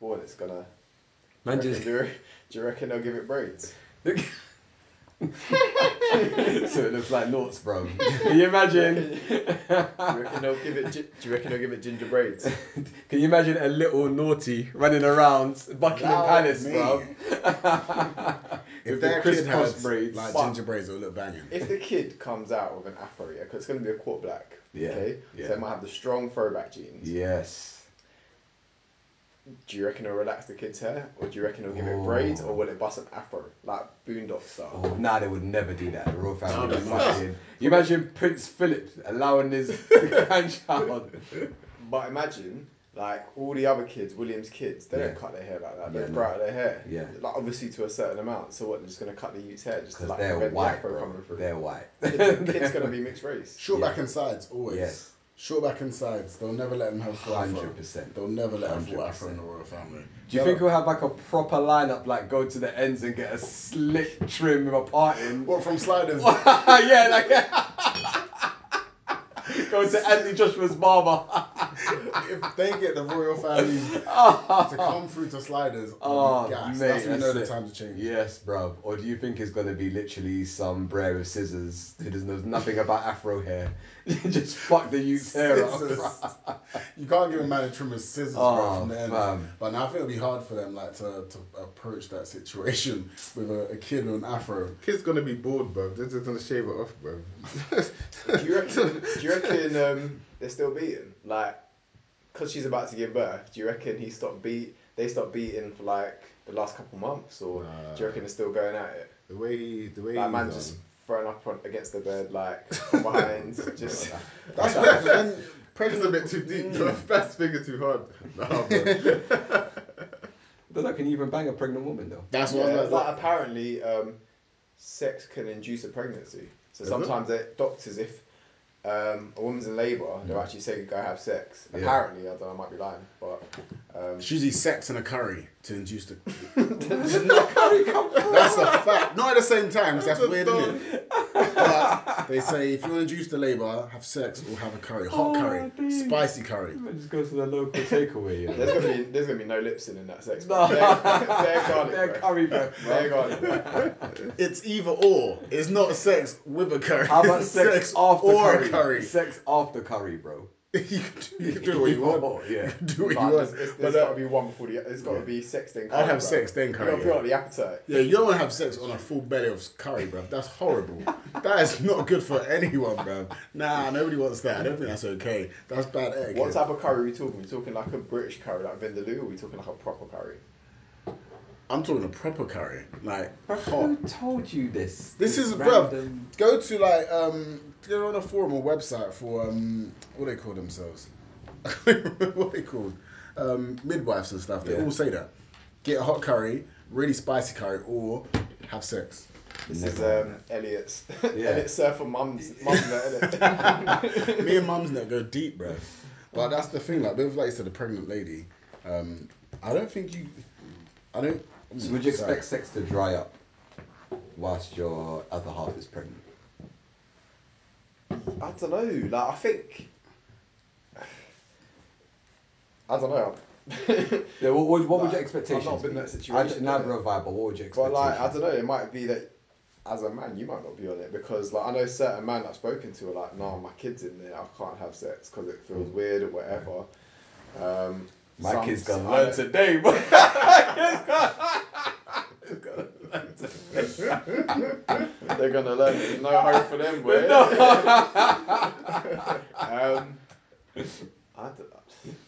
born, it's gonna. Man, do, you just reckon, do, you, do you reckon they'll give it braids? so it looks like noughts, bro. Can you imagine? Do you reckon they'll give it? gi- Do you reckon they'll give it ginger braids? Can you imagine a little naughty running around Buckingham That Palace, was bro? me. With If the their kid crisscross had braids. like But- ginger braids, it would look banging. If the kid comes out with an afro, yeah, 'cause it's gonna be a quart black. Yeah, Okay. yeah. So they might have the strong throwback genes. Yes. Do you reckon it'll relax the kid's hair, or do you reckon it'll give it braids, or will it bust an afro like Boondock style? Oh, nah, they would never do that. The royal family That'd be fucking. You imagine Prince Philip allowing his grandchild. But imagine, like all the other kids, William's kids, they Yeah. don't cut their hair like that. They Yeah, don't no. grow out their hair. Yeah. Like obviously to a certain amount. So what? They're just gonna cut the youth's hair just to Because like they're prevent white, the afro bro. coming through. They're white. Kid- kid's gonna be mixed race. Short Yeah. back and sides, always. Yes. Short back and sides. They'll never let them have full afro. 100%. They'll never let them full 100%. afro in the royal family. Do you think we'll have like a proper lineup, like go to the ends and get a slick trim with a parting? What from sliders? yeah, like go to Anthony Joshua's barber. if they get the royal family to come through to sliders, Oh, I'll mate, That's when you know the that's it. times have changed. Yes, bro. Or do you think it's gonna be literally some brer with scissors who doesn't know nothing about afro hair? Just fuck the youth's hair up. You can't give a man a trimmer's scissors, bro, Oh, from the end. But now I think it'll be hard for them, like, to, to approach that situation with a, a kid with an afro. Kid's gonna be bored, bro. They're just gonna shave it off, bro. do you reckon? Do you reckon um, they're still beating? Like, cause she's about to give birth. Do you reckon he stopped beat? They stopped beating for like the last couple months, or do you reckon they're still going at it? The way, the way. Like, man on. just throwing up on, against the bed, like from behind, just. That's weird, 'cause then That's a bit too deep. That's thinking too hard. Nah, bro. Don't can you even bang a pregnant woman though? That's Yeah, what I was like, like. apparently, um, sex can induce a pregnancy. So Is sometimes they- doctors, if um, a woman's in labour, they'll actually say go have sex. Yeah. Apparently, I don't know, I might be lying, but um, It's usually sex and a curry to induce the. Curry? That's a fact. Not at the same time, 'cause that's weird, isn't it? But they say if you want to induce the labour, have sex or have a curry. Hot Oh, curry. dude. Spicy curry. Just go to the local takeaway. You know? there's gonna be there's gonna be no lips in in that sex. No. bro. Bare, bare garlic, Bare bro. curry, bro. Bare garlic. It's either or. It's not sex with a curry. How about It's sex, after or curry? a curry. Sex after curry, bro. you, can do, you can do what you want. Oh, yeah. You can do what Nah, you want. there's, But there's that- got to uh, be one before the. There's got to be sex then. Curry, I'd have bro. sex then curry. to yeah. build up the appetite. Yeah, you don't want to have sex on a full belly of curry, bro. That's horrible. that is not good for anyone, bro. Nah, nobody wants that. I don't think that's okay. That's bad etiquette. What type of curry are we talking? we talking like a British curry, like vindaloo, or are we talking like a proper curry? I'm talking a proper curry, like Bro, hot. who told you this? This is, random- bruv. Go to like um, go on a forum or website for um, what they call themselves. what they called um, midwives and stuff. They Yeah. all say that. Get a hot curry, really spicy curry, or have sex. This Never. is um, Elliot's Yeah. Elliot's surfer mum's mum's net, innit? Me and Mumsnet go deep, bro. But that's the thing, like with like you said, the pregnant lady. Um, I don't think you. I don't. So would you Sorry. expect sex to dry up whilst your other half is pregnant? I don't know. Like I think. I don't know. Yeah, what, would- what would Like, your expectations I've not been be? in that situation, I, neither innit? have I, but what would your But expectations like I don't know. It might be that as a man you might not be on it because like I know certain men I've spoken to are like, no, my kid's in there. I can't have sex because it feels weird or whatever. Um, My kid's gonna learn know- today, bro. They're gonna learn there's no hope for them, boy. um, I, d-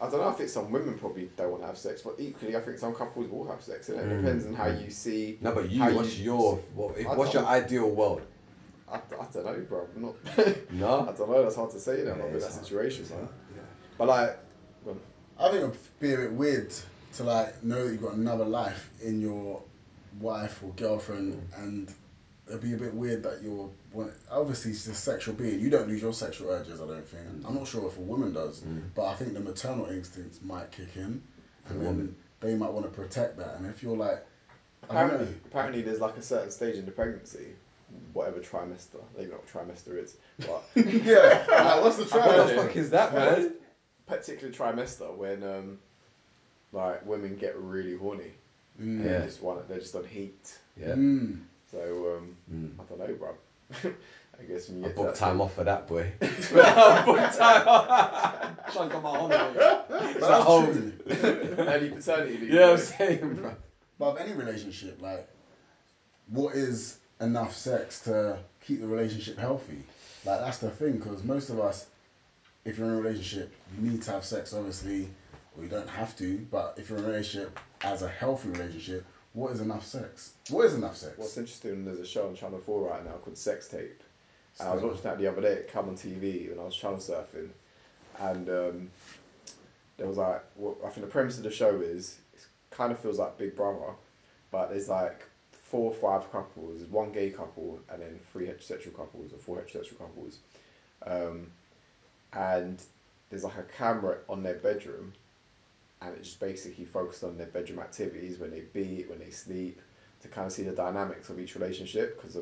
I don't know. I think some women probably don't want to have sex, but equally, I think some couples will have sex. And it depends on how you see. No, but you, how what's your, what, if, I what's your don't- ideal world? I, I don't know, bro. I'm not. No. I don't know. That's hard to say. Then Yeah, I'm in it's that hard. situation, It's man. hard, yeah. But like, well, I think it'd be a bit weird to like know that you've got another life in your wife or girlfriend, and it'd be a bit weird that you're when- obviously it's a sexual being. You don't lose your sexual urges. I don't think. I'm not sure if a woman does, but I think the maternal instincts might kick in, and then they might want to protect that. And if you're like, apparently, apparently, there's like a certain stage in the pregnancy, whatever trimester. Maybe not what trimester is, but yeah, like, what's the I've What the fuck is that, man? particular trimester when um, like women get really horny. Mm. They Yeah. just want they're just on heat. Yeah. Mm. So um, Mm. I don't know, bro. I guess when you I booked that time off for that, boy. I booked time off. Chunk of my holiday. It's that's at true. stage, early paternity leave. Yeah, I'm saying, bro. But of any relationship, like, what is enough sex to keep the relationship healthy? Like, that's the thing, because most of us, if you're in a relationship, you need to have sex, obviously, or you don't have to, but if you're in a relationship as a healthy relationship, what is enough sex? What is enough sex? What's interesting, there's a show on Channel 4 right now called Sex Tape. And I was watching that the other day, it came on TV when I was channel surfing. And um, there was like, what, I think the premise of the show is, it kind of feels like Big Brother, but there's like four or five couples, there's one gay couple, and then three heterosexual couples, or four heterosexual couples. Um, and there's like a camera on their bedroom, and it just basically focused on their bedroom activities when they beat, when they sleep, to kind of see the dynamics of each relationship. Because I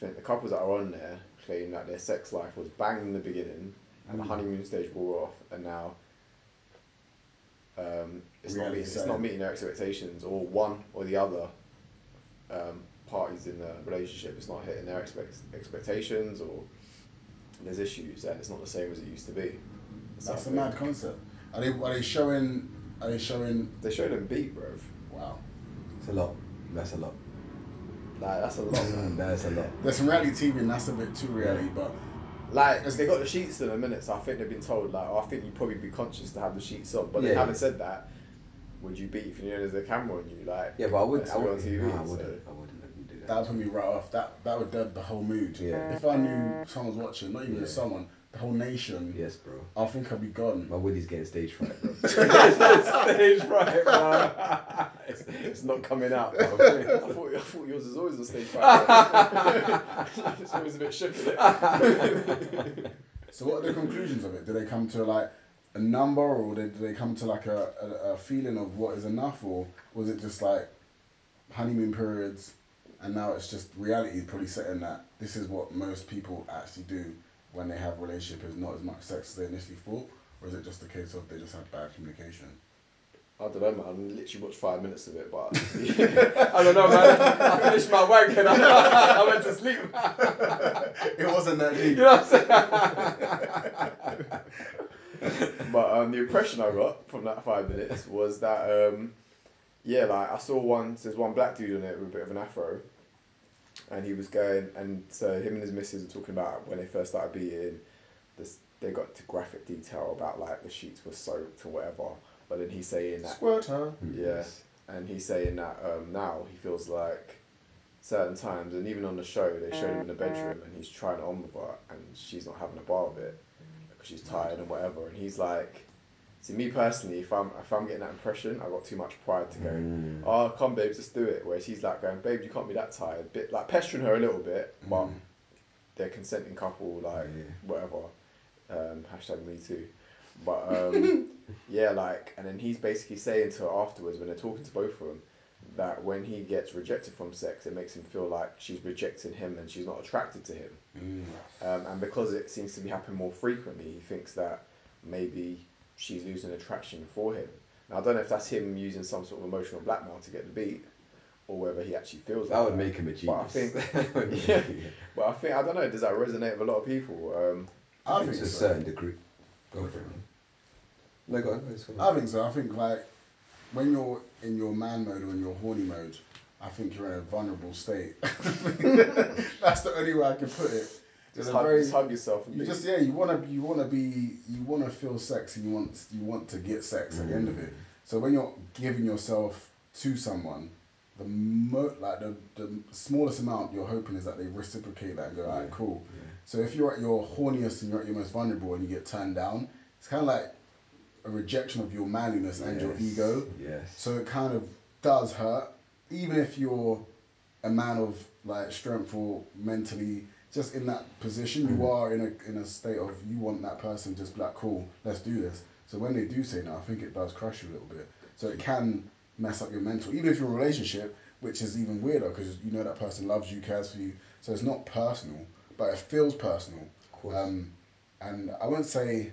think the couples that are on there claim that their sex life was bang in the beginning, and the Mm. honeymoon stage wore off, and now um, it's not meeting, it's not meeting their expectations, or one or the other um, parties in the relationship. It's not hitting their expect- expectations, or there's issues, and it's not the same as it used to be. So That's a mad concept. Are they, are they showing, are they showing, They showed them beat, bro. wow. It's a lot. That's a lot. Like that's a lot, man. That's a lot. There's some reality TV and that's a bit too reality, but Like as they got the sheets in a minute, so I think they've been told like oh, I think you'd probably be conscious to have the sheets on. But Yeah, they haven't yeah. said that. Would you beat if you know there's a camera on you? Like Yeah, but I would. let's I would on TV. Nah, I wouldn't. I wouldn't. I wouldn't do that. that would put me right off. That that would dead the whole mood. Yeah. If I knew someone was watching, not even Yeah. someone, the whole nation, Yes, bro. I think I'll be gone. My Woody's getting stage fright, bro. stage fright, bro. It's, it's not coming out. Bro. I, thought, I thought yours was always on stage fright. it's always a bit shook. So what are the conclusions of it? Do they come to like a number, or do they come to like a, a, a feeling of what is enough, or was it just like honeymoon periods, and now it's just reality probably setting that this is what most people actually do when they have a relationship is not as much sex as they initially thought, or is it just a case of they just had bad communication? I don't know, man. I literally watched five minutes of it, but I don't know, man. I finished my wank and I, I went to sleep. it wasn't that deep. You know what I'm saying? but um, the impression I got from that five minutes was that um, yeah, like I saw one. There's one black dude on it with a bit of an afro, and he was going, and so him and his missus were talking about when they first started beating. This they got to graphic detail about like the sheets were soaked or whatever. But then he's saying that Squirt, huh? yeah, and he's saying that um, now he feels like certain times, and even on the show, they showed him in the bedroom, and he's trying on with her, and she's not having a bar of it because she's tired and whatever. And he's like, see, me personally, if I'm if I'm getting that impression, I've got too much pride to go, Mm. oh, come, babes, just do it. Whereas he's like going, babe, you can't be that tired, bit like pestering her a little bit, but Mm. they're consenting couple, like Yeah. whatever. Um, hashtag me too. But um, yeah, like, and then he's basically saying to her afterwards when they're talking to both of them that when he gets rejected from sex, it makes him feel like she's rejecting him and she's not attracted to him. Mm. Um, and because it seems to be happening more frequently, he thinks that maybe she's losing attraction for him. Now, I don't know if that's him using some sort of emotional blackmail to get the beat, or whether he actually feels That like would make him a But I think, That yeah, but I think I don't know. Does that resonate with a lot of people? Um, I think to think a so. certain degree. Go for it. No, go on. No. I think so. I think like when you're in your man mode or in your horny mode, I think you're in a vulnerable state. That's the only way I can put it. Just, hug, very- just hug yourself and You be- just yeah, you wanna you wanna be you wanna feel sex and you want you want to get sex at the end of it. Mm. So when you're giving yourself to someone, the mo- like the, the smallest amount you're hoping is that they reciprocate that and go, alright, Yeah, cool. yeah. So if you're at your horniest and you're at your most vulnerable and you get turned down, it's kind of like a rejection of your manliness and your ego. Yes. So it kind of does hurt, even if you're a man of like strength or mentally just in that position. You are in a in a state of you want that person just be like cool, let's do this. So when they do say no, I think it does crush you a little bit. So it can mess up your mental, even if you're in a relationship, which is even weirder because you know that person loves you, cares for you. So it's not personal, but it feels personal. Um, and I wouldn't say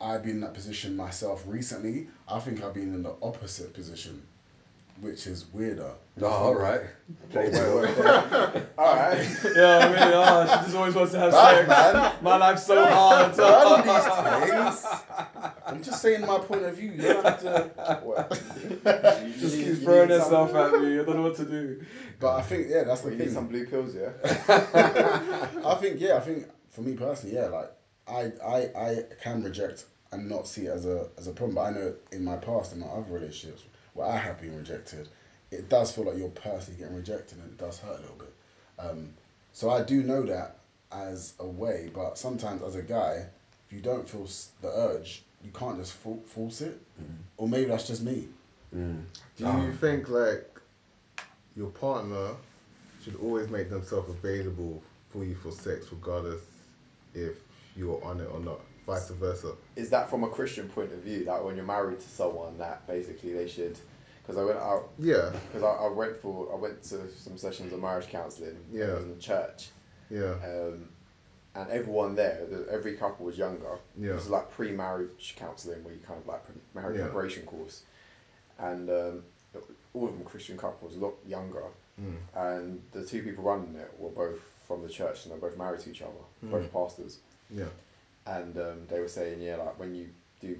I've been in that position myself recently. I think I've been in the opposite position, which is weirder. Oh, all right. Play to work. all right. Yeah, I mean, oh, she just always wants to have Bad sex. man. My life's so hard. None of these things. I'm just saying my point of view. You don't have to. What? Just keeps throwing herself at me. I don't know what to do. But I think yeah, that's the You thing. need some blue pills, yeah. I think yeah, I think for me personally, yeah, like I I I can reject and not see it as a as a problem. But I know in my past and my other relationships where I have been rejected, it does feel like you're personally getting rejected and it does hurt a little bit. Um, so I do know that as a way, but sometimes as a guy, if you don't feel the urge, you can't just for- force it. Or maybe that's just me. Mm. Do you think like your partner should always make themselves available for you for sex, regardless if you're on it or not, vice versa? Is that from a Christian point of view? That when you're married to someone, that basically they should. Because I went out. Yeah, Because I, I went for I went to some sessions of marriage counselling. Yeah. In the church. yeah, Um, and everyone there, the, every couple was younger. Yeah. It was like pre-marriage counselling, where you kind of like marriage Yeah. preparation course, and um, all of them Christian couples, a lot younger. Mm. And the two people running it were both from the church, and they're both married to each other, Mm. both pastors. yeah, And um, they were saying, yeah, like when you do,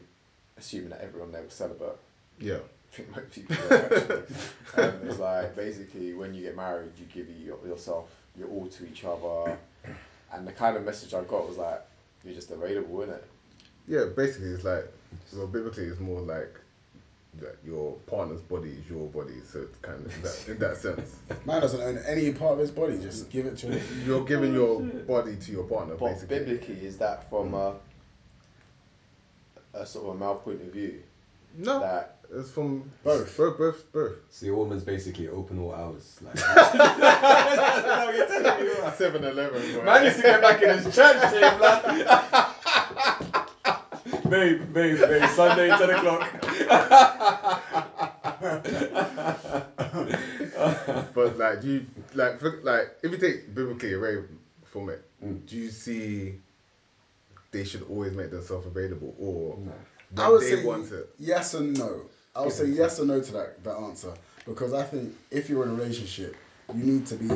assuming that everyone there was celibate, yeah, I think most people actually. um, it's like basically when you get married, you give your, yourself, your all to each other. And the kind of message I got was like, you're just available, innit? yeah. Basically, it's like well, biblically, it's more like that your partner's body is your body, so it's kind of in that, in that sense. Man doesn't own any part of his body. Just give it to him. You're giving your body to your partner, But basically. biblically, is that from mm. a, a sort of a male point of view? No, That it's from Both. both, both, both. So your woman's basically open all hours. Like, 7-Eleven, man needs to get back in his church team, lad. Babe, babe, babe. Sunday, 10 o'clock. But like, do you like for, like if you take biblically away from it, Mm. do you see they should always make themselves available, or No. I would they say want it? yes and no. I would say yes or no to that, that answer because I think if you're in a relationship, you need to be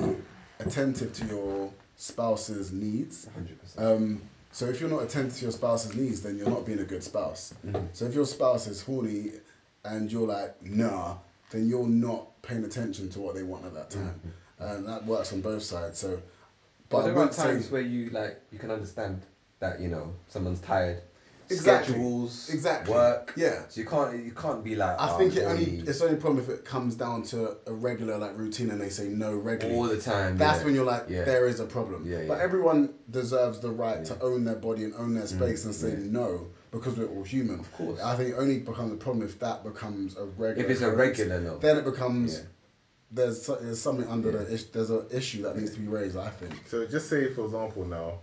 attentive to your spouse's needs. 100%. Um, so if you're not attentive to your spouse's needs, then you're not being a good spouse. Mm-hmm. So if your spouse is horny and you're like nah, then you're not paying attention to what they want at that mm-hmm. time, and that works on both sides. So, But but I there are would say times where you like you can understand that you know someone's tired. Exactly. Schedules, Exactly. work. Yeah. So you can't you can't be like. I oh, think it only horny it's only a problem if it comes down to a regular like routine and they say no regularly. all the time. That's yeah. when you're like, yeah. there is a problem. Yeah, But everyone deserves the right to own their body and own their mm, space and say yeah. no because we're all human. Of course. I think it only becomes a problem if that becomes a regular. If it's a regular no. then it becomes Yeah. there's there's something under Yeah. the ish, there's an issue that needs to be raised. I think. So just say, for example, now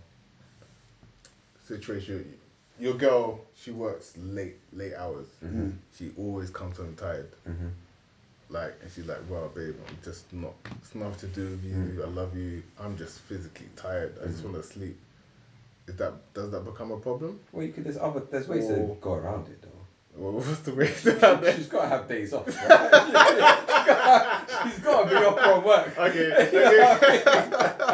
situation, your girl she works late late hours. Mm-hmm. She always comes home tired. Like and she's like, "Well, babe, I'm just not. It's nothing to do with you. Mm. I love you. I'm just physically tired. I just Mm-hmm. want to sleep." Is that does that become a problem? Well, you could. There's other. There's ways Or- to go around it though. Well, what's the way down there? She's got to have days off. Right? She's got to be off from work. Okay, okay, what I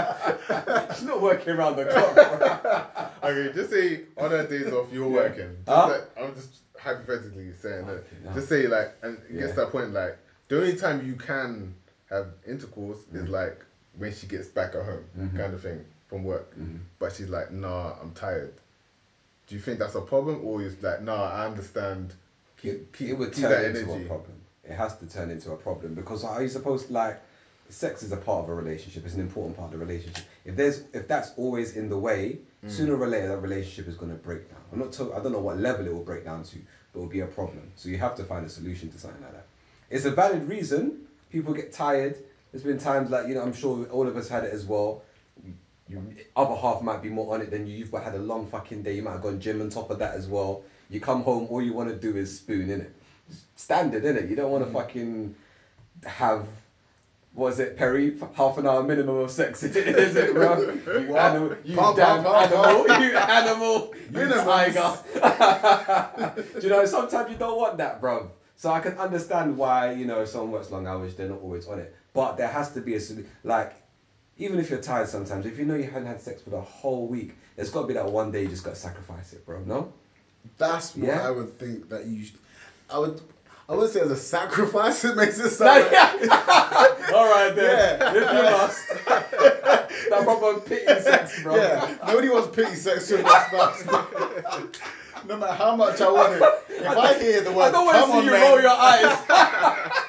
mean? She's not working around the clock. bro. Okay. Just say on her days off, you're working. Just Huh? like, I'm just hypothetically saying that. Okay, no. Just say like, and it gets to that point like the only time you can have intercourse is Mm. like when she gets back at home, Mhm. kind of thing from work. Mhm. But she's like, nah, I'm tired. Do you think that's a problem, or is like, nah, I understand. Keep, it, keep, it would keep turn into energy. a problem. It has to turn into a problem because are you supposed to like sex is a part of a relationship. It's an important part of the relationship. If there's if that's always in the way, Mm. sooner or later that relationship is going to break down. I'm not. To, I don't know what level it will break down to, but it will be a problem. So you have to find a solution to something like that. It's a valid reason. People get tired. There's been times like you know I'm sure all of us had it as well. You other half might be more on it than you. You've had a long fucking day. You might have gone gym on top of that as well. You come home, all you want to do is spoon in it. Standard, in it. You don't want to fucking have what is it, Perry? Half an hour minimum of sex. is it, bro? You, What? animal, you damn animal. You animal. You tiger. Do you know, sometimes you don't want that, bro. So I can understand why, you know, someone works long hours, they're not always on it. But there has to be a. Like, even if you're tired sometimes, if you know you haven't had sex for the whole week, there's got to be that one day you just got to sacrifice it, bro. No? That's what Yeah. I would think that you. Should, I would. I wouldn't say as a sacrifice. It makes it sound like. All right then. Yeah. If you lost, that proper pity sex, bro. Yeah, nobody wants pity sex with us, man. No matter how much I want it, if I hear the word, I word don't want to see on, you man," roll your eyes.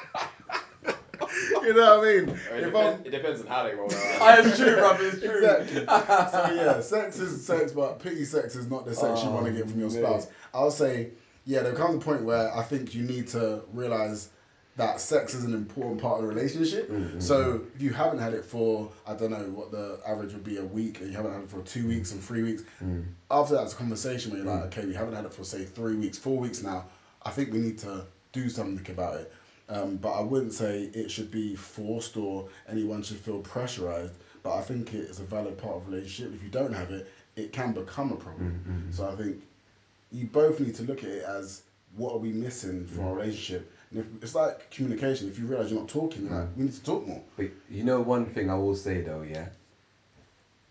You know what I mean? It, If depends, it depends on how they roll their ah, eyes. I it's true, bro. It's true. Exactly. So yeah, sex is sex, but pity sex is not the sex you Oh, want to get from your oh, man. spouse. I'll say, yeah, there comes a point where I think you need to realize that sex is an important part of the relationship. Mm, So if you haven't had it for, I don't know what the average would be a week, and you haven't had it for two weeks and three weeks, Mm. after that's a conversation where you're like, okay, we haven't had it for say three weeks, four weeks now. I think we need to do something about it. Um, but I wouldn't say it should be forced or anyone should feel pressurized. But I think it is a valid part of relationship. If you don't have it, it can become a problem. So I think you both need to look at it as what are we missing from our mm. relationship. And if, it's like communication. If you realize you're not talking, you're like, mm. we need to talk more. But you know one thing I will say though, yeah.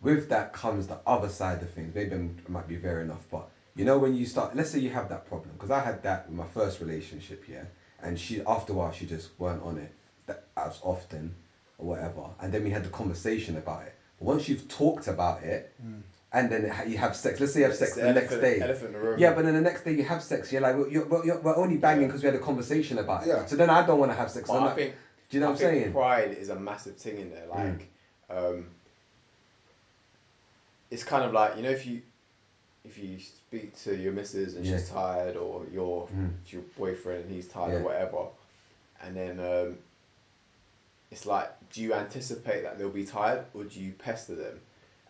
With that comes the other side of things. Maybe I'm, might be fair enough, but you know when you start, let's say you have that problem, because I had that with my first relationship, yeah, and she after a while she just weren't on it that as often or whatever, and then we had the conversation about it. But once you've talked about it. Mm. And then ha- you have sex. Let's say you have sex the the next day. elephant in the room. Yeah, but then the next day you have sex. You're like, well, you're, well, you're, we're only banging Yeah. because we had a conversation about it. Yeah. So then I don't want to have sex. But I like- think, do you know I what I'm saying? pride is a massive thing in there. Like, um, it's kind of like you know if you if you speak to your missus and she's tired, or your Mm. your boyfriend and he's tired Yeah. or whatever, and then um, it's like, do you anticipate that they'll be tired or do you pester them?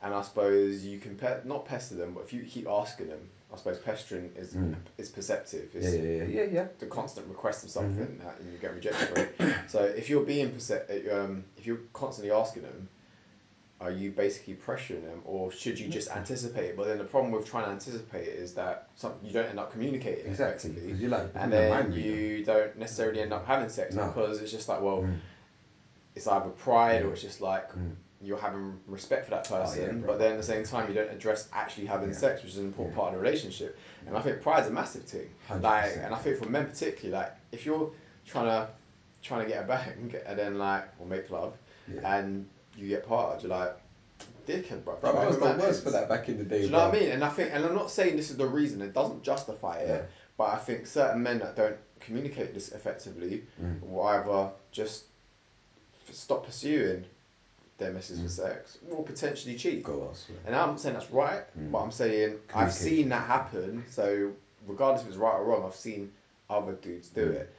And I suppose you can pe- not pester them, but if you keep asking them, I suppose pestering is Mm. is perceptive. Yeah, It's, yeah, yeah, yeah, yeah. the constant request of something Mm-hmm. that and you get rejected for it. So if you're being perce- uh, um, if you're constantly asking them, are you basically pressuring them, or should you just anticipate it? But then the problem with trying to anticipate it is that some, you don't end up communicating Exactly, effectively, 'cause you're like and then you don't necessarily end up having sex No. because it's just like well, Mm. it's either pride Yeah. or it's just like. Mm. You're having respect for that Oh, yeah, person, but then at the same time, you don't address actually having Yeah. sex, which is an important Yeah. part of the relationship. And I think pride's a massive thing. 100%. Like, and I think for men particularly, like if you're trying to trying to get a bang and then like or make love, and you get parted, you're like, dickhead, bro. Bro, I was the worst for that back in the day. Do you know what I mean? And I think, and I'm not saying this is the reason. It doesn't justify it, but I think certain men that don't communicate this effectively Mm. will either just stop pursuing their misses for sex or potentially cheat. Mm. Go elsewhere. And I'm not saying that's right, Mm. but I'm saying I've seen that happen. So regardless if it's right or wrong, I've seen other dudes do Mm. it.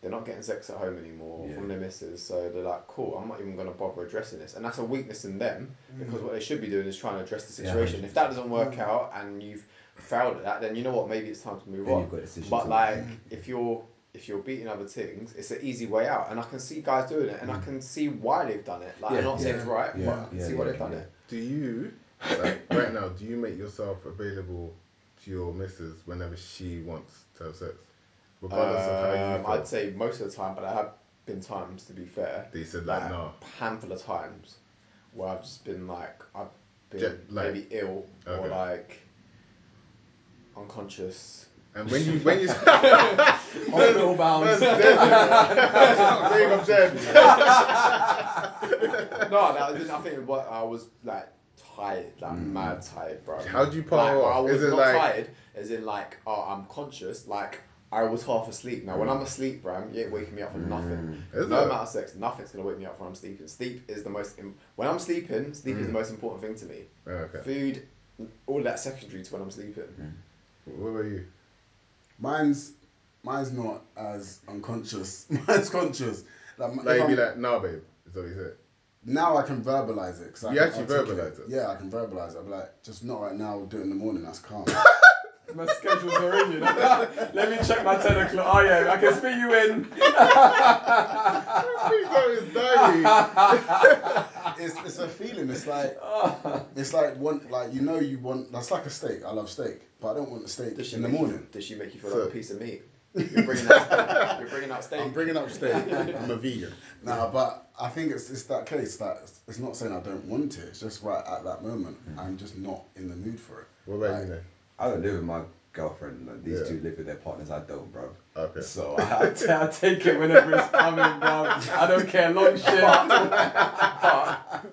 They're not getting sex at home anymore Yeah. from their missus, so they're like, "Cool, I'm not even going to bother addressing this," and that's a weakness in them because what they should be doing is trying to address the Mm. Yeah, situation. if that doesn't work Mm. out and you've failed at that, then you know what? Maybe it's time to move Then on. you've got But like, make. if you're if you're beating other things, it's an easy way out, and I can see guys doing it, and I can see why they've done it. Like, Mm. Yeah, I'm not saying it's right, yeah, but I can yeah, see why they've done yeah. it. Do you, like, right now, do you make yourself available to your missus whenever she wants to have sex? Regardless of how you Um, feel. I'd say most of the time, but there have been times, to be fair, They said, like, no. a handful of times where I've just been like, I've been Jet- like- maybe ill or like unconscious. And when you, when you, Hospital bound. Man's dead, man. Grave of dead. no, that, I think what I was like tired, like hmm. mad tired, bro. How do you like, power but I was Is it not like- tired, as in like, oh, I'm conscious, like. I was half asleep. Now, when I'm asleep, bro, you ain't waking me up for nothing. Hmm. Is no it? amount of sex, nothing's gonna wake me up when I'm sleeping. Sleep is the most. Im- when I'm sleeping, sleep is the hmm. most important thing to me. Oh, okay. Food, all that secondary to when I'm sleeping. What about you? Mine's mine's not as unconscious. Mine's conscious. Like, Like, you'd be like, nah, babe. Is that what you said? now I can verbalize it. 'cause I You can actually verbalize it? Yeah, I can verbalize it. I'll be like, just not right now. We'll do it in the morning. That's calm. My schedule's already. You know? Let me check my 10 o'clock. Oh, yeah, I can speak you in. Please go his diary. It's, it's a feeling. It's like oh. it's like one like you know you want. That's like a steak. I love steak, but I don't want the steak Does she in the make morning. You, does she make you feel So- like a piece of meat? You're bringing out steak. You're bringing out steak. I'm bringing up steak. I'm a vegan. Nah, but I think it's it's that case that it's, it's not saying I don't want it. It's just right at that moment. Mm. I'm just not in the mood for it. What about Like, you then? I don't live with my girlfriend. Like, these Yeah. two live with their partners. I don't, bro. Okay. So I, I, take it whenever it's coming, bro. I don't care long shit. But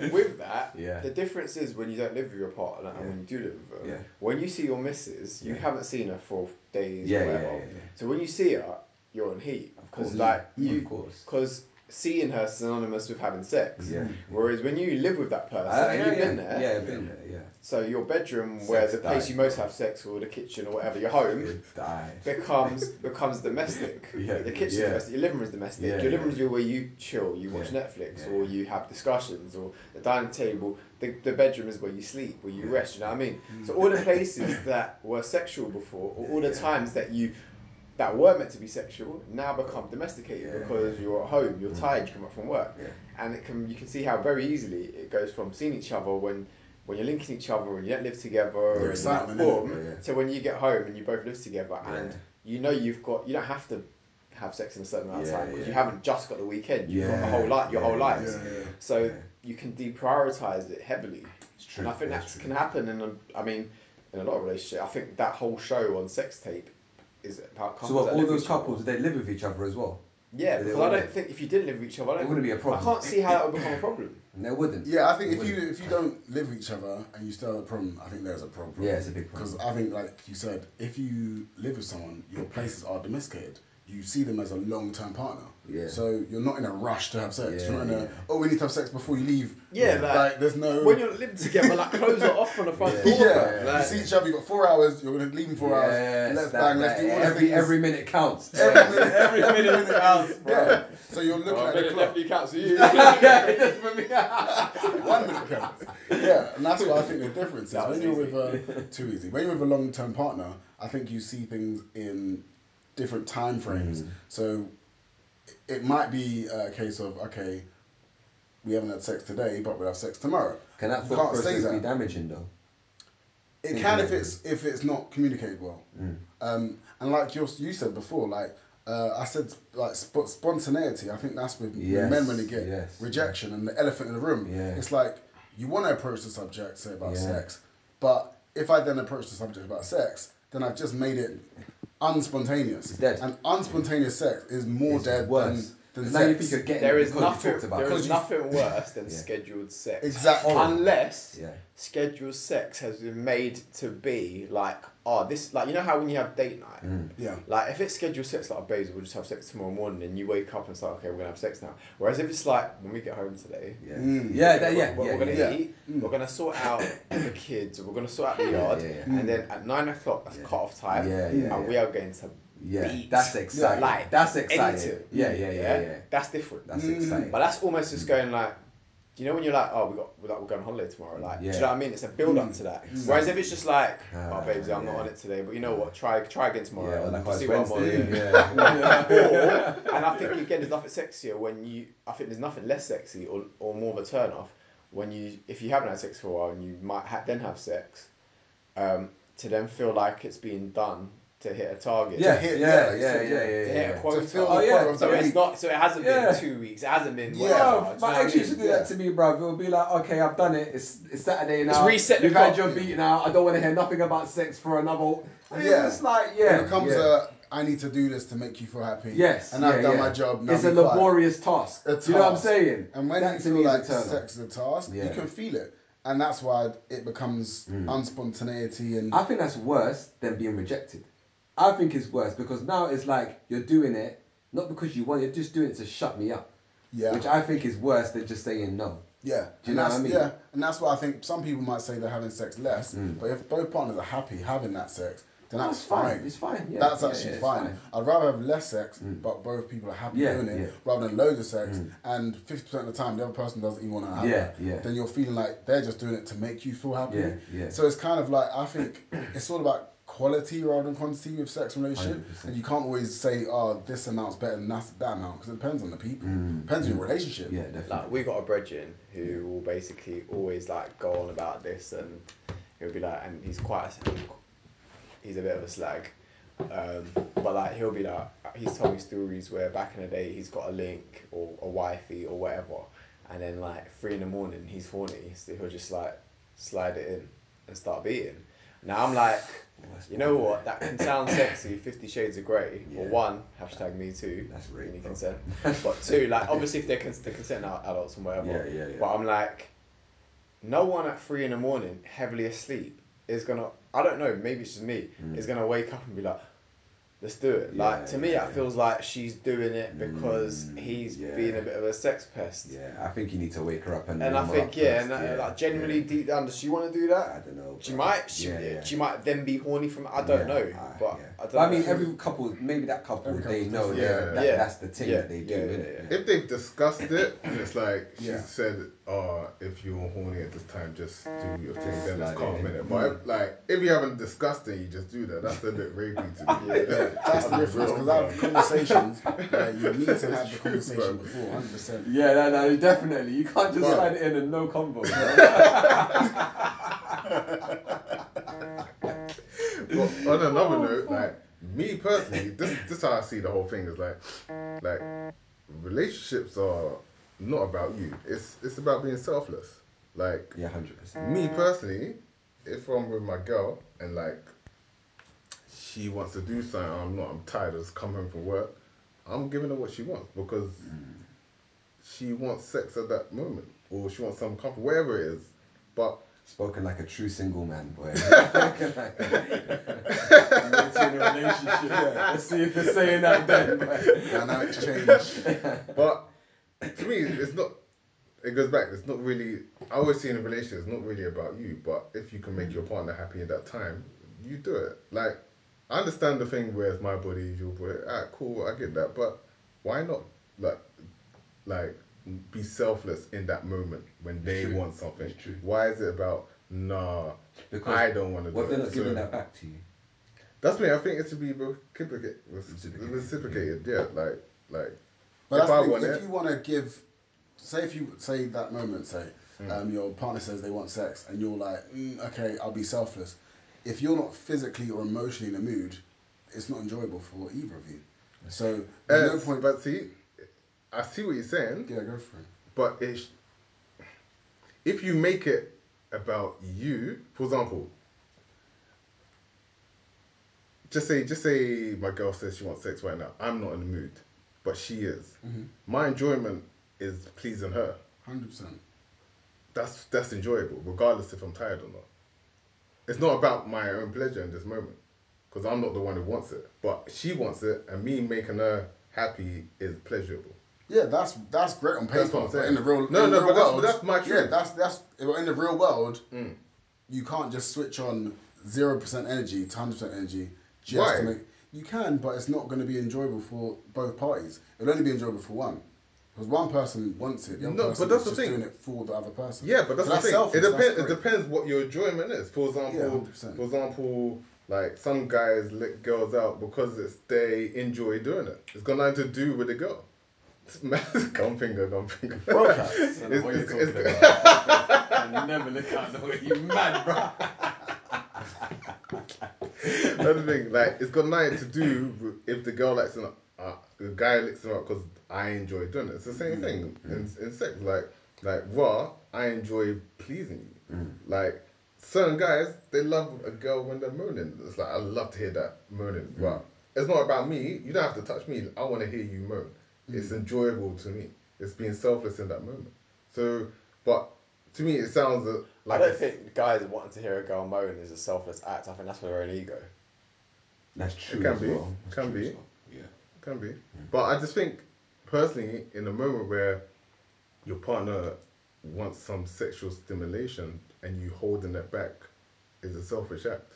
with that, Yeah. the difference is when you don't live with your partner and when you do live with her. Yeah. When you see your missus, you Yeah. haven't seen her for days Yeah, or yeah, whatever. yeah, yeah. So when you see her, you're in heat because course. like you, of seeing her synonymous with having sex. Yeah. Whereas when you live with that person, Uh, yeah, you've yeah. been there. Yeah, I've been there. Yeah. So your bedroom, where Sex the place you most have sex, or the kitchen, or whatever, your home, becomes becomes domestic. Yeah, the kitchen's yeah. domestic. Your living room's domestic. Yeah, your living room's your where you chill, you watch Netflix, or you have discussions, or the dining table. The, the bedroom is where you sleep, where you rest. You know what I mean? So all the places that were sexual before, or all the times that you that were meant to be sexual, now become domesticated Yeah, because yeah. you're at home, you're Mm. tired, you come up from work, Yeah. and it can you can see how very easily it goes from seeing each other when. When you're linking each other and you don't live together, and you're excitement, like, Yeah, yeah. to when you get home and you both live together and you know you've got you don't have to have sex in a certain amount of time because you haven't just got the weekend you've got the whole life your whole yeah. so you can deprioritize it heavily It's true. and I think that can happen in a, I mean in a lot of relationships I think that whole show on sex tape is about couples So what, all those each other. couples, they live with each other as well? yeah because I wouldn't. don't think if you didn't live with each other I, It don't, wouldn't be a problem. I can't see how that would become a problem They wouldn't. Yeah, I think They if you wouldn't. if you don't live with each other and you still have a problem, I think there's a problem. Yeah, it's a big problem. Because I think, like you said, if you live with someone, your places are domesticated. You see them as a long-term partner. Yeah. So you're not in a rush to have sex. Yeah, you're not in a oh we need to have sex before you leave. Yeah, like- there's no when you're living together like clothes are off from the front Yeah. door yeah. fam. you see each other. You got four hours. You're gonna leave in four hours. Yes, Let's that- bang. Let's do all the every, things. every minute counts. every minute. every minute counts, bro. Yeah. So you're looking oh, at the minute clock. definitely counts for you yeah, it does for me. One minute counts. Yeah, and that's what I think the difference is. When you're easy. with a too easy. When you're with a long term partner, I think you see things in different time frames. Mm. So it might be a case of okay, we haven't had sex today, but we'll have sex tomorrow. Can that thought process be damaging though? It can if it's if it's not communicated well. Mm. Um, and like you you said before, like uh, I said, like sp- spontaneity. I think that's with, with Yes, men when they get yes. rejection and the elephant in the room. Yeah. It's like you want to approach the subject, say about Yeah. sex, but if I then approach the subject about sex, then I've just made it unspontaneous. It's dead. And unspontaneous sex is more It's dead worse. than, 'Cause than now you sex. think you're getting There it is because you nothing. talked about There it. is Because you- nothing worse than Yeah. scheduled sex. Exactly. Unless Yeah. scheduled sex has been made to be like, oh, this like you know how when you have date night, Mm. Yeah. like if it's scheduled sex like, babes, we'll just have sex tomorrow morning, and you wake up and say, okay, we're gonna have sex now. Whereas if it's like when we get home today. Yeah, Mm. yeah, we're that, gonna- yeah, we're, yeah, we're gonna yeah. eat. Mm. We're gonna sort out the kids. We're gonna sort out the yard, yeah, yeah. and then at nine o'clock, that's Yeah. cut off time. Yeah, yeah, and yeah. we are going to Yeah, beat. that's exciting. Like That's exciting. anything. Yeah, yeah, yeah, yeah. That's different. That's Mm. exciting. But that's almost just going like, do you know when you're like, oh, we got, we're, like, we're going on holiday tomorrow? Like, do you know what I mean? It's a build up Mm. to that. Exactly. Whereas if it's just like, oh, babes, I'm not on it today, but you know what? Try, try again tomorrow. yeah, and like see what I'm on. Yeah. Yeah. or, and I think again, there's nothing sexier when you. I think there's nothing less sexy or, or more of a turn off when you, if you haven't had sex for a while and you might ha- then have sex, um, to then feel like it's being done to hit a target. Yeah, hit- yeah, yeah, yeah, so, yeah, yeah, yeah, To hit a quota. fill the Oh, yeah. quota of So the it's not. So it hasn't Yeah. been two weeks. It hasn't been. Yeah. whatever, Bro, do you know my what I ex used to do that to me, bro. It'll be like, okay, I've done it. It's it's Saturday now. reset the You've had your beat now. I don't want to hear nothing about sex for another. And Yeah. It's like, yeah. It becomes yeah. a I need to do this to make you feel happy. Yes, And I've done yeah. my job. Now it's a laborious task. A Do you know what I'm saying? And when that you feel me is a like turn-off. sex is a task, Yeah. you can feel it. And that's why it becomes mm. unspontaneity and I think that's worse than being rejected. I think it's worse because now it's like you're doing it not because you want, you're just doing it to shut me up. Yeah. Which I think is worse than just saying no. yeah. Do you and know what that's, I mean? Yeah. And that's why I think some people might say they're having sex less, Mm. but if both partners are happy having that sex, then that's it's fine. fine. It's fine, yeah. That's Yeah, actually yeah, it's fine. fine. Mm. I'd rather have less sex, but both people are happy Yeah, doing it, yeah. rather than loads of sex Mm. and 50% of the time the other person doesn't even want to have Yeah, that. yeah. Then you're feeling like they're just doing it to make you feel happy. Yeah, yeah. So it's kind of like, I think it's all about quality rather than quantity with sex and relationship, 100%. and you can't always say, "Oh, this amount's better than that, that amount," because it depends on the people, depends on your relationship. Yeah, definitely. Like we got a brethren who will basically always like go on about this, and he'll be like, and he's quite, a, he's a bit of a slag, um, but like he'll be like, he's told me stories where back in the day he's got a link or a wifey or whatever, and then like three in the morning he's horny, so he'll just like slide it in and start beating. Now I'm like, that's you know cool, what? That can sound sexy. Fifty Shades of Grey. Yeah. Well, one hashtag Me Too. That's really Any consent. But two, like obviously if they're, cons- they're consent adults and whatever. Yeah, yeah, yeah. But I'm like, no one at three in the morning, heavily asleep, is gonna. I don't know. Maybe it's just me. Mm. Is gonna wake up and be like. Let's do it. Yeah, like to me, yeah, it yeah. feels like she's doing it because Mm, he's being a bit of a sex pest. Yeah, I think you need to wake her up and. And I think yeah, first, and uh, like genuinely deep down, does she want to do that? I don't know. She might. She, Yeah, she might then be horny from. I don't know, but yeah. I don't But I know. mean, every couple, maybe that couple, Every they couple's know different. that, Yeah. that Yeah. that's the thing Yeah, that they do, yeah, innit? yeah, If they've discussed it and it's like she Yeah. said, "Oh, if you're horny at this time, just do your thing." Then Slide it's calm it in. in it. But if, like, if you haven't discussed it, you just do that. That's a bit rapey to me. Yeah. That's the difference because I have conversations where you need to have the conversation before, hundred percent. Yeah, no, no, definitely. You can't just Right. slide it in and no combo. bro. But on another oh, note, like me personally, this this how I see the whole thing is like, like relationships are not about you. It's it's about being selfless. Like yeah, hundred percent. me personally, if I'm with my girl and like she wants to do something, I'm not. I'm tired. I just come home from work. I'm giving her what she wants because mm. she wants sex at that moment, or she wants some comfort, whatever it is. But Spoken like a true single man, boy. like, you went in a relationship. Let's see if they're saying that then. boy. Dynamics change. but to me, it's not. It goes back. It's not really. I always see in a relationship, it's not really about you. But if you can make your partner happy in that time, you do it. Like I understand the thing where it's my body, is your body. Ah, cool. I get that. But why not like, like be selfless in that moment when they true. want something? It's true. Why is it about nah? Because I don't want to do What if they're it. not giving that back to you? That's me. I think it should be reciprocated. Reciprocated. Reciprocated. Yeah. Like like. But if I the want if it, you want to give, say if you say that moment, say Hmm. um, your partner says they want sex, and you're like, mm, okay, I'll be selfless. If you're not physically or emotionally in the mood, it's not enjoyable for either of you. So there's no Uh, point. But see, I see what you're saying, yeah, go for it. but it's, if you make it about you, for example, just say, just say my girl says she wants sex right now. I'm not in the mood, but she is. Mm-hmm. My enjoyment is pleasing her. Hundred percent. That's that's enjoyable, regardless if I'm tired or not. It's not about my own pleasure in this moment, because I'm not the one who wants it, but she wants it, and me making her happy is pleasurable. Yeah, that's that's great on paper. That's but in the real No, in no, the real but that's- world, that's my Yeah, that's that's in the real world. Mm. You can't just switch on zero percent energy to hundred percent energy just Why? to make. You can, but it's not going to be enjoyable for both parties. It'll only be enjoyable for one. Because one person wants it, the other No, person but that's is the just thing. doing it for the other person. Yeah, but that's So the thing. selfish, It depends. It depends what your enjoyment is. For example, 100%. for example, like some guys let girls out because it's they enjoy doing it. It's got nothing to do with the girl. Gum finger, gum finger. Bro. I don't know It's- what you're talking about. I never look out the way. You mad, bro? That's the thing. Like, it's got nothing to do if the girl likes him, uh, the guy likes him up because I enjoy doing it. It's the same mm, thing mm. in, in sex. Like, like raw, I enjoy pleasing you. Mm. Like, certain guys, they love a girl when they're moaning. It's like I love to hear that moaning. But it's not about me. You don't have to touch me. I want to hear you moan. It's enjoyable to me. It's being selfless in that moment. So, but to me, it sounds uh, like I don't think guys wanting to hear a girl moan is a selfless act. I think that's for their own ego. That's true. It can as be. Well. Can be. as well. Yeah. Can be. But I just think, personally, in a moment where your partner wants some sexual stimulation and you holding it back is a selfish act.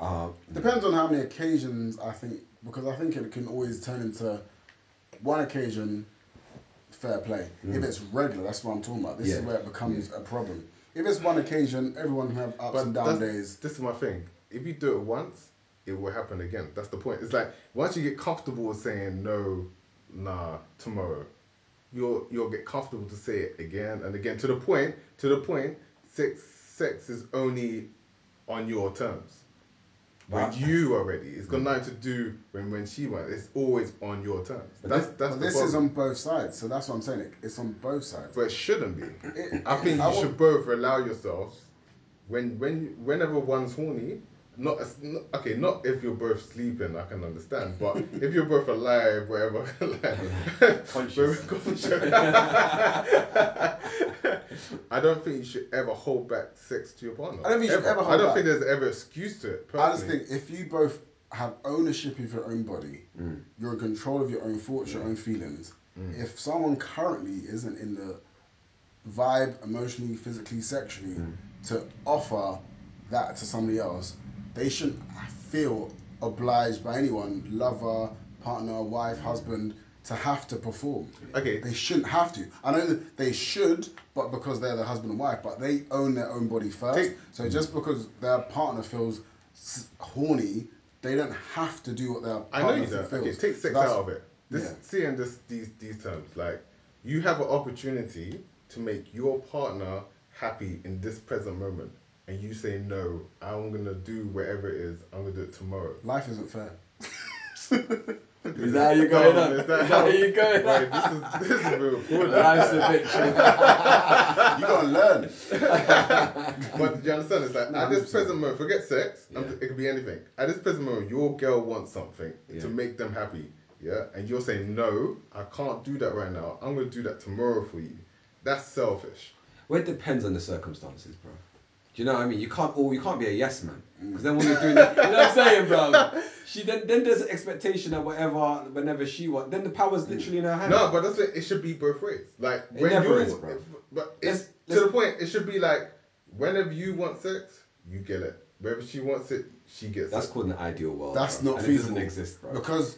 Uh, Depends on how many occasions I think, because I think it can always turn into one occasion, fair play. If mm. it's regular, that's what I'm talking about. This is where it becomes a problem. If it's one occasion, everyone can have ups and down days. this is my thing. if you do it once, it will happen again. That's the point. It's like once you get comfortable with saying no, nah, tomorrow, you'll you'll get comfortable to say it again and again to the point to the point sex sex is only on your terms. When But- you are ready, it's got nothing to do when when she wants. It's always on your terms. But That's this- that's But the this problem. is on both sides, so that's what I'm saying. It's on both sides. But it shouldn't be. It- I think I you should both allow yourselves when when whenever one's horny. Not, as- not okay. Not if you're both sleeping, I can understand. But if you're both alive, whatever, like, Conscious. conscious. I don't think you should ever hold back sex to your partner. I don't think you should ever I don't back. think there's ever excuse to it. I just think if you both have ownership of your own body, Mm. you're in control of your own thoughts, your own feelings. Mm. If someone currently isn't in the vibe, emotionally, physically, sexually, Mm. to offer that to somebody else, they shouldn't feel obliged by anyone, lover, partner, wife, husband, to have to perform. Okay. They shouldn't have to. I know that they should, but because they're the husband and wife, but they own their own body first. Take- so just because their partner feels s- horny, they don't have to do what their I partner know you don't. feels. Okay, take sex that's- out of it. This yeah. seeing this these these terms like you have an opportunity to make your partner happy in this present moment, and you say no. I'm gonna do whatever it is. I'm gonna do it tomorrow. Life isn't fair. Is that how you going No, on? is Is that that how how- you going on? Right, this is this is real recorded. Life's a bitch. you gotta learn. But do you understand? It's like No, at this 100%. present moment, forget sex. Yeah. It could be anything. At this present moment, your girl wants something Yeah. to make them happy. Yeah, and you're saying no, I can't do that right now. I'm gonna do that tomorrow for you. That's selfish. Well, it depends on the circumstances, bro. Do you know what I mean? You can't all you can't be a yes man mm. because then when you're doing that, you know what I'm saying, bro. She then then there's an expectation that whatever whenever she wants, then the power's mm. literally in her hand. No, but that's it. It should be both ways. Like It when never you, is, bro. but Let's- it's let's- to the point. It should be like whenever you want sex, you get it. Wherever she wants it, she gets That's it. called an ideal world. That's bro. not and feasible. It doesn't exist, bro. Because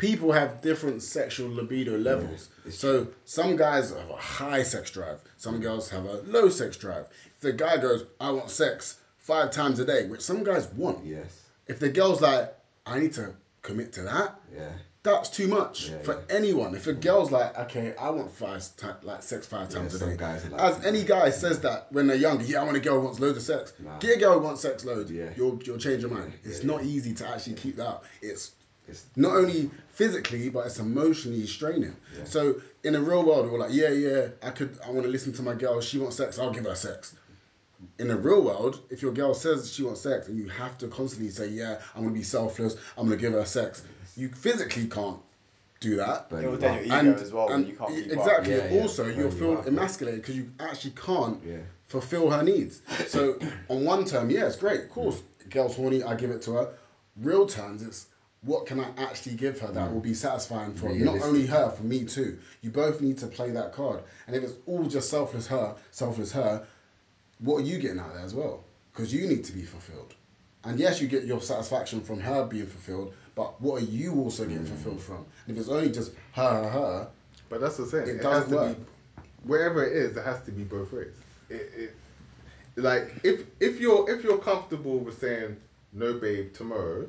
people have different sexual libido levels. it's so some guys have a high sex drive. Some girls have a low sex drive. If the guy goes, I want sex five times a day, which some guys want. yes, If the girl's like, I need to commit to that, yeah, that's too much Yeah, for yeah. anyone. If a mm. girl's like, okay, I want five like sex five Yeah, times a day. guys like As any guy says that when they're younger, yeah, I want a girl who wants loads of sex. Nah. Get a girl who wants sex loads. Yeah. You'll you'll change your mind. Yeah, it's yeah, not yeah. easy to actually keep that up. It's It's- not only physically, but it's emotionally straining. Yeah. So in the real world, we're like, yeah, yeah, I could, I want to listen to my girl. She wants sex. I'll give her sex. In the real world, if your girl says she wants sex and you have to constantly say, yeah, I'm gonna be selfless. I'm gonna give her sex. You physically can't do that. But It will you then your ego as well And you can't keep exactly. Yeah, yeah. Also, Well, you'll feel are. emasculated because you actually can't Yeah. fulfill her needs. So on one term, yeah, it's great, of course. Girl's horny, I give it to her. Real terms, it's what can I actually give her that will be mm. satisfying for not only her, for me too. You both need to play that card. And if it's all just selfless her, selfless her, what are you getting out of there as well? Because you need to be fulfilled. And yes, you get your satisfaction from her being fulfilled, but what are you also getting mm. fulfilled from? And if it's only just her, her, her, But that's the I'm. It It, doesn't has to work. be wherever it is. It has to be both ways. It, it like if if you're if you're comfortable with saying no, babe, tomorrow,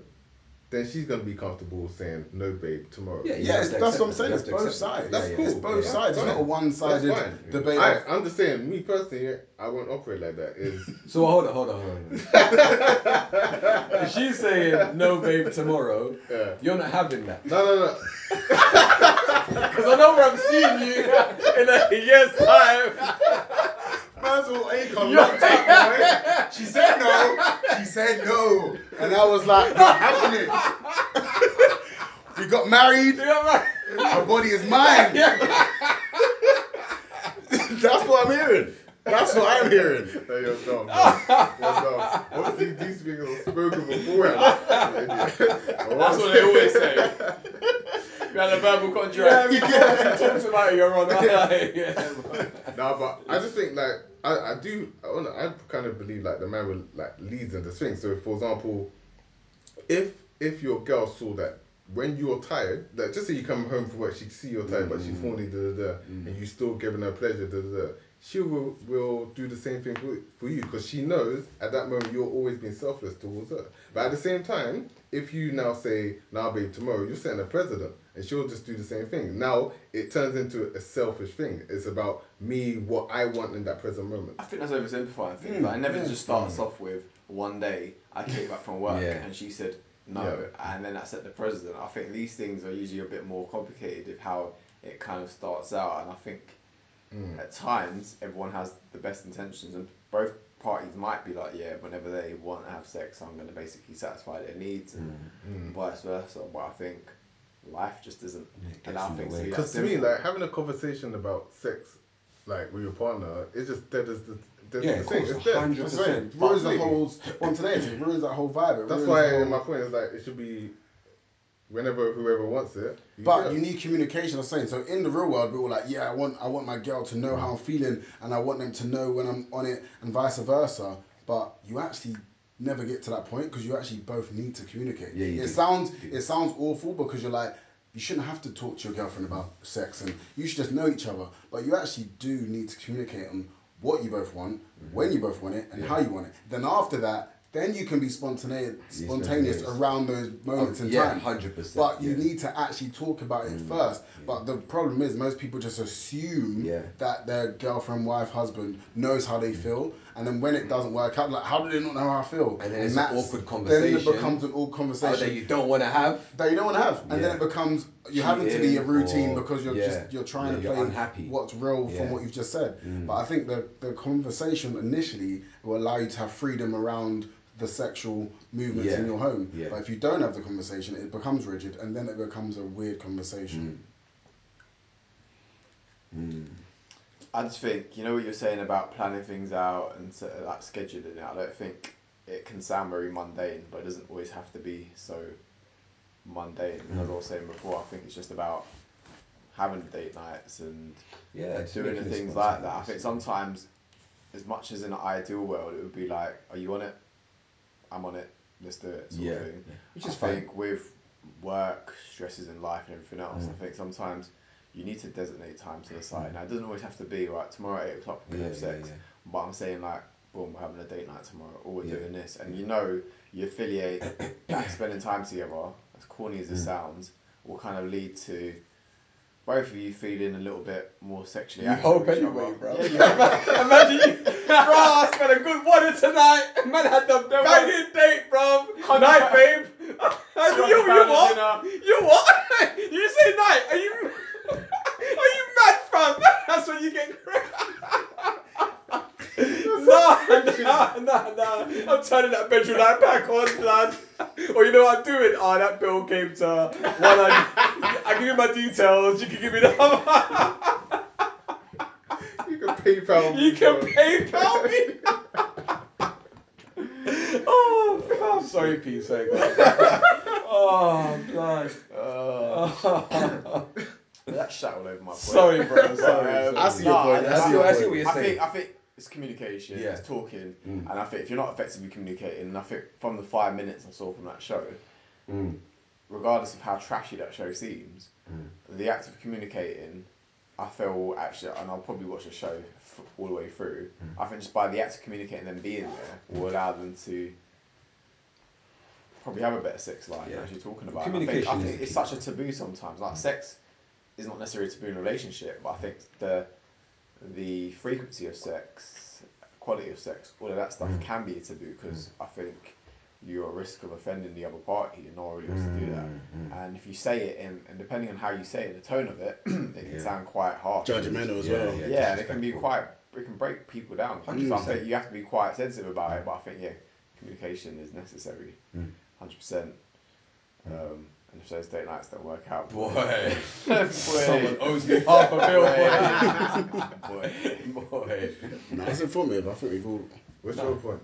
then she's gonna be comfortable saying no, babe, tomorrow. Yeah, Yeah, have that's what I'm saying. It's both sides. That's Yeah, cool. It's both Yeah, sides. It's not a one-sided That's debate. I, I'm just saying, me personally, I won't operate like that. Is So hold on, hold on, hold on. she's saying no, babe, tomorrow, Yeah. you're not having that. no, no, no. Because I know where I'm seeing you in a year's time. First of all, Akon locked up, boy. She said no. She said no. And I was like, not it. we got married. Her body is mine. That's what I'm hearing. That's what I'm hearing. No, you're dumb. Man. You're dumb. Obviously, these things were spoken beforehand. That's what they always say. We had a verbal contract. Yeah, talks about it, you're on. yeah. No, but I just think like I, I do I, wanna- I kind of believe like the man will like leads into swing. So for example, if if your girl saw that when you're tired, like just say you come home from work, she see you're tired, but she's Mm. horny, da da da, and you still giving her pleasure, da da da. She will will do the same thing for, for you because she knows at that moment you're always being selfless towards her. But at the same time, if you now say, "Now, babe, tomorrow," you're setting a precedent, and she'll just do the same thing. Now it turns into a selfish thing. It's about me, what I want in that present moment. I think that's oversimplifying things. Mm, like, it never yeah. just starts off with one day I came back from work Yeah. and she said no, and then I set the precedent. I think these things are usually a bit more complicated of how it kind of starts out, and I think Mm. at times everyone has the best intentions, and both parties might be like, yeah, whenever they want to have sex, I'm going to basically satisfy their needs, and Mm. vice versa. But I think life just isn't It gets allow in the things way. to be Because to me, like having a conversation about sex, like with your partner, it's just dead as the dead Yeah, as of the thing. course, It's dead. 100%. That's right. It But ruins the maybe. whole spontaneity. It ruins that whole vibe. It That's why the whole- my point is like it should be whenever whoever wants it. You But get you need communication. I'm saying so. In the real world, we're all like, yeah, I want, I want my girl to know how I'm feeling, and I want them to know when I'm on it, and vice versa. But you actually never get to that point because you actually both need to communicate. Yeah, you it do. sounds, it sounds awful because you're like, you shouldn't have to talk to your girlfriend about sex, and you should just know each other. But you actually do need to communicate on what you both want, when mm-hmm. you both want it, and Yeah. how you want it. Then after that. Then you can be spontaneous, spontaneous spontaneous. around those moments Oh, in yeah, time. 100%, But you yeah. need to actually talk about it mm, first. But the problem is, most people just assume Yeah. that their girlfriend, wife, husband knows how they mm. feel, and then when it mm. doesn't work out, like, how do they not know how I feel? And then it's an awkward Then it becomes an awkward conversation that you don't want to have. that you don't want to have, and then it becomes you're having to be a routine because you're yeah. just you're trying Yeah, to you're play unhappy. what's real Yeah. from what you've just said. Mm. But I think the the conversation initially will allow you to have freedom around the sexual movements in your home. Yeah. But if you don't have the conversation, it becomes rigid, and then it becomes a weird conversation. Mm. I just think you know what you're saying about planning things out and so, like scheduling it. I don't think it can sound very mundane, but it doesn't always have to be so mundane. As I was saying before, I think it's just about having date nights and Yeah, doing the things like that. I think sometimes, as much as in an ideal world, it would be like, "Are you on it? I'm on it. Let's do it." Sort Yeah, of thing. yeah. Which I is fine. think with work, stresses in life, and everything else, Mm. I think sometimes you need to designate time to the side. Now, it doesn't always have to be right tomorrow at eight o'clock we're gonna have Yeah, yeah, sex, yeah. but I'm saying like, boom, we're having a date night tomorrow, or we're Yeah. doing this, and you know, you affiliate that spending time together, as corny as it Mm. sounds, will kind of lead to. Both of you feeling a little bit more sexually You active hope with each anyway, other. bro. Yeah, you hope. Imagine you, bro. I spent a good one tonight. Man had the There banging date, bro. Hundred Night, pa- babe. you, you what? You what? you say night? Are you? Are you mad, fam? That's when you get. Nah, nah, nah, nah. I'm turning that bedroom light back on, lad. Or you know what I'm doing? Oh, that bill came to one hundred. I give you my details. You can give me the. you can PayPal me. You can. PayPal me. oh, I'm sorry, Pete. Sorry, guys. oh, blood. That shot all over my point. Sorry, bro. Sorry. Um, sorry. I see your Nah, point. I- I see I- see what you're I saying. think I think it's communication, Yeah. it's talking, Mm. and I think if you're not effectively communicating, and I think from the five minutes I saw from that show, Mm. regardless of how trashy that show seems, Mm. the act of communicating, I feel actually, and I'll probably watch the show f- all the way through. Mm. I think just by the act of communicating them being there will allow them to probably have a better sex life and Yeah. actually talking about. it. I think, Communication I think it's such a taboo sometimes. Like sex is not necessarily a taboo in a relationship, but I think the the frequency of sex, quality of sex, all of that stuff Mm. can be a taboo because I think you're at risk of offending the other party and no one really wants to do that. Mm, And if you say it in, and depending on how you say it, the tone of it, it can Yeah. sound quite harsh. Judgmental as Yeah, well. yeah. Yeah, and it can be quite, it can break people down. So I think you have to be quite sensitive about it, but I think, yeah, communication is necessary, Mm. 100%. Um, and if those date nights don't work out, Boy, boy, someone owes me half a bill. boy. Boy, boy. No, it's informative. I think we've all. What's No. your point?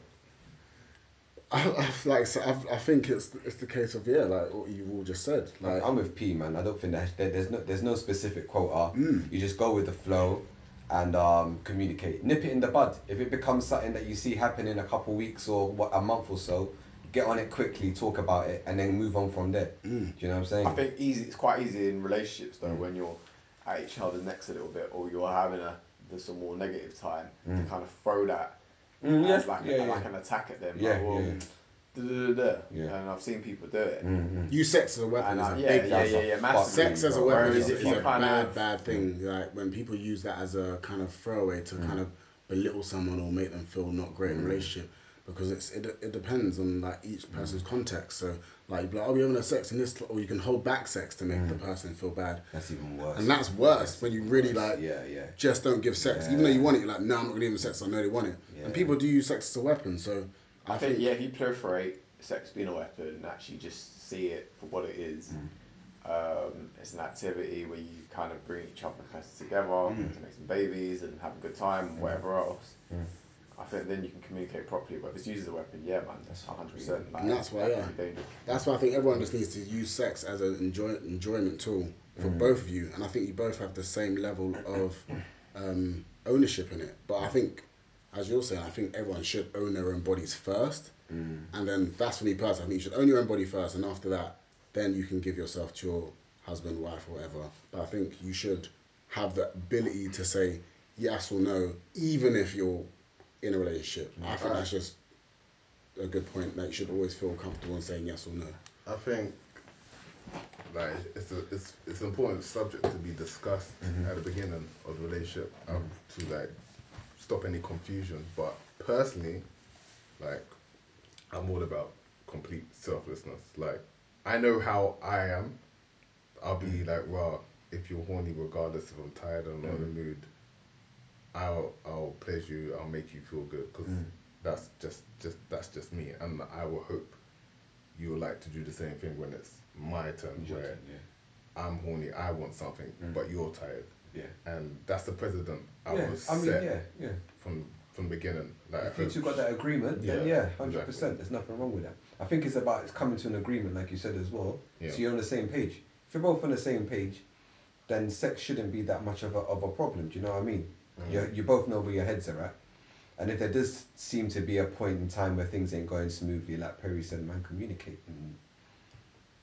I, I've, like so I've, I think it's it's the case of yeah, like what you've all just said. Like I'm with P, man. I don't think that there, there's no there's no specific quota. Mm. You just go with the flow and um, communicate. Nip it in the bud. If it becomes something that you see happen in a couple weeks or what a month or so, get get on it quickly, talk about it, and then move on from there. Mm. Do you know what I'm saying? I think easy. It's quite easy in relationships though when you're at each other's necks a little bit, or you're having a there's some more negative time to kind of throw that Mm, as yeah, like, yeah, a, yeah. like an attack at them. Yeah, like, well, yeah, duh, duh, duh, duh. Yeah. And I've seen people do it. Mm-hmm. Use sex as a weapon And, is a yeah, big yeah, that's yeah, yeah, fuck massively. Sex as a weapon is, is a kind bad, of- bad thing. Like when people use that as a kind of throwaway to kind of belittle someone or make them feel not great in a relationship, because it's it, it depends on like each person's mm. context. So like you'd be like, oh, we're having a sex in this, or you can hold back sex to make the mm. person feel bad, That's even worse. and that's worse when you really like Yeah, yeah. just don't give sex, Yeah. even though you want it. You're like, no, I'm not gonna give them sex. I know they want it, Yeah. and people do use sex as a weapon. So I, I think yeah, if you proliferate sex being a weapon and actually just see it for what it is, mm. um, it's an activity where you kind of bring each other closer together to make some babies and have a good time and whatever else. I think then you can communicate properly. But if it's used as a weapon, yeah, man, that's hundred percent. Like, And that's why, that yeah. can be dangerous. That's why I think everyone just needs to use sex as an enjoy, enjoyment tool for Mm. both of you, and I think you both have the same level of um, ownership in it. But I think, as you're saying, I think everyone should own their own bodies first, Mm. and then that's for me personally. I think you should own your own body first, and after that, then you can give yourself to your husband, wife, or whatever. But I think you should have the ability to say yes or no, even if you're in a relationship. I think that's just a good point. That you should always feel comfortable in saying yes or no. I think like it's a, it's it's an important subject to be discussed mm-hmm. at the beginning of the relationship um, mm-hmm. to like stop any confusion. But personally, like I'm all about complete selflessness. Like I know how I am. I'll be mm-hmm. like, well, If you're horny, regardless if I'm tired or not in the mood, I'll I'll pleasure you. I'll make you feel good because mm. that's just just that's just me, and I will hope you'll like to do the same thing when it's my turn where turn, yeah. I'm horny, I want something, mm. but you're tired. Yeah. And that's the precedent I yeah, was I mean, set yeah, yeah. from from the beginning. Like, If you two got that agreement, then Yeah, hundred percent. There's nothing wrong with that. I think it's about it's coming to an agreement, like you said as well. Yeah. So you're on the same page. If you're both on the same page, then sex shouldn't be that much of a of a problem. Do you know what I mean? Mm. You you both know where your heads are at. And if there does seem to be a point in time where things ain't going smoothly, like Perry said, man, communicate. And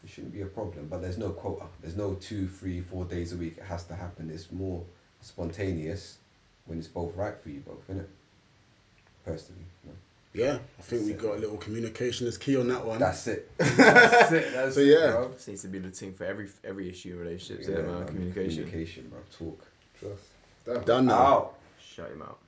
there shouldn't be a problem. But there's no quota. There's no two, three, four days a week. It has to happen. It's more spontaneous when it's both right for you both, isn't it? Personally. No. Yeah, I think we got a little communication is key on that one. That's it. That's it. That's So, it, yeah. bro. This needs to be the thing for every every issue in relationships. Yeah, man, man, communication. Communication, bro. Talk. Trust. Damn. Done now. Out. Shut him out.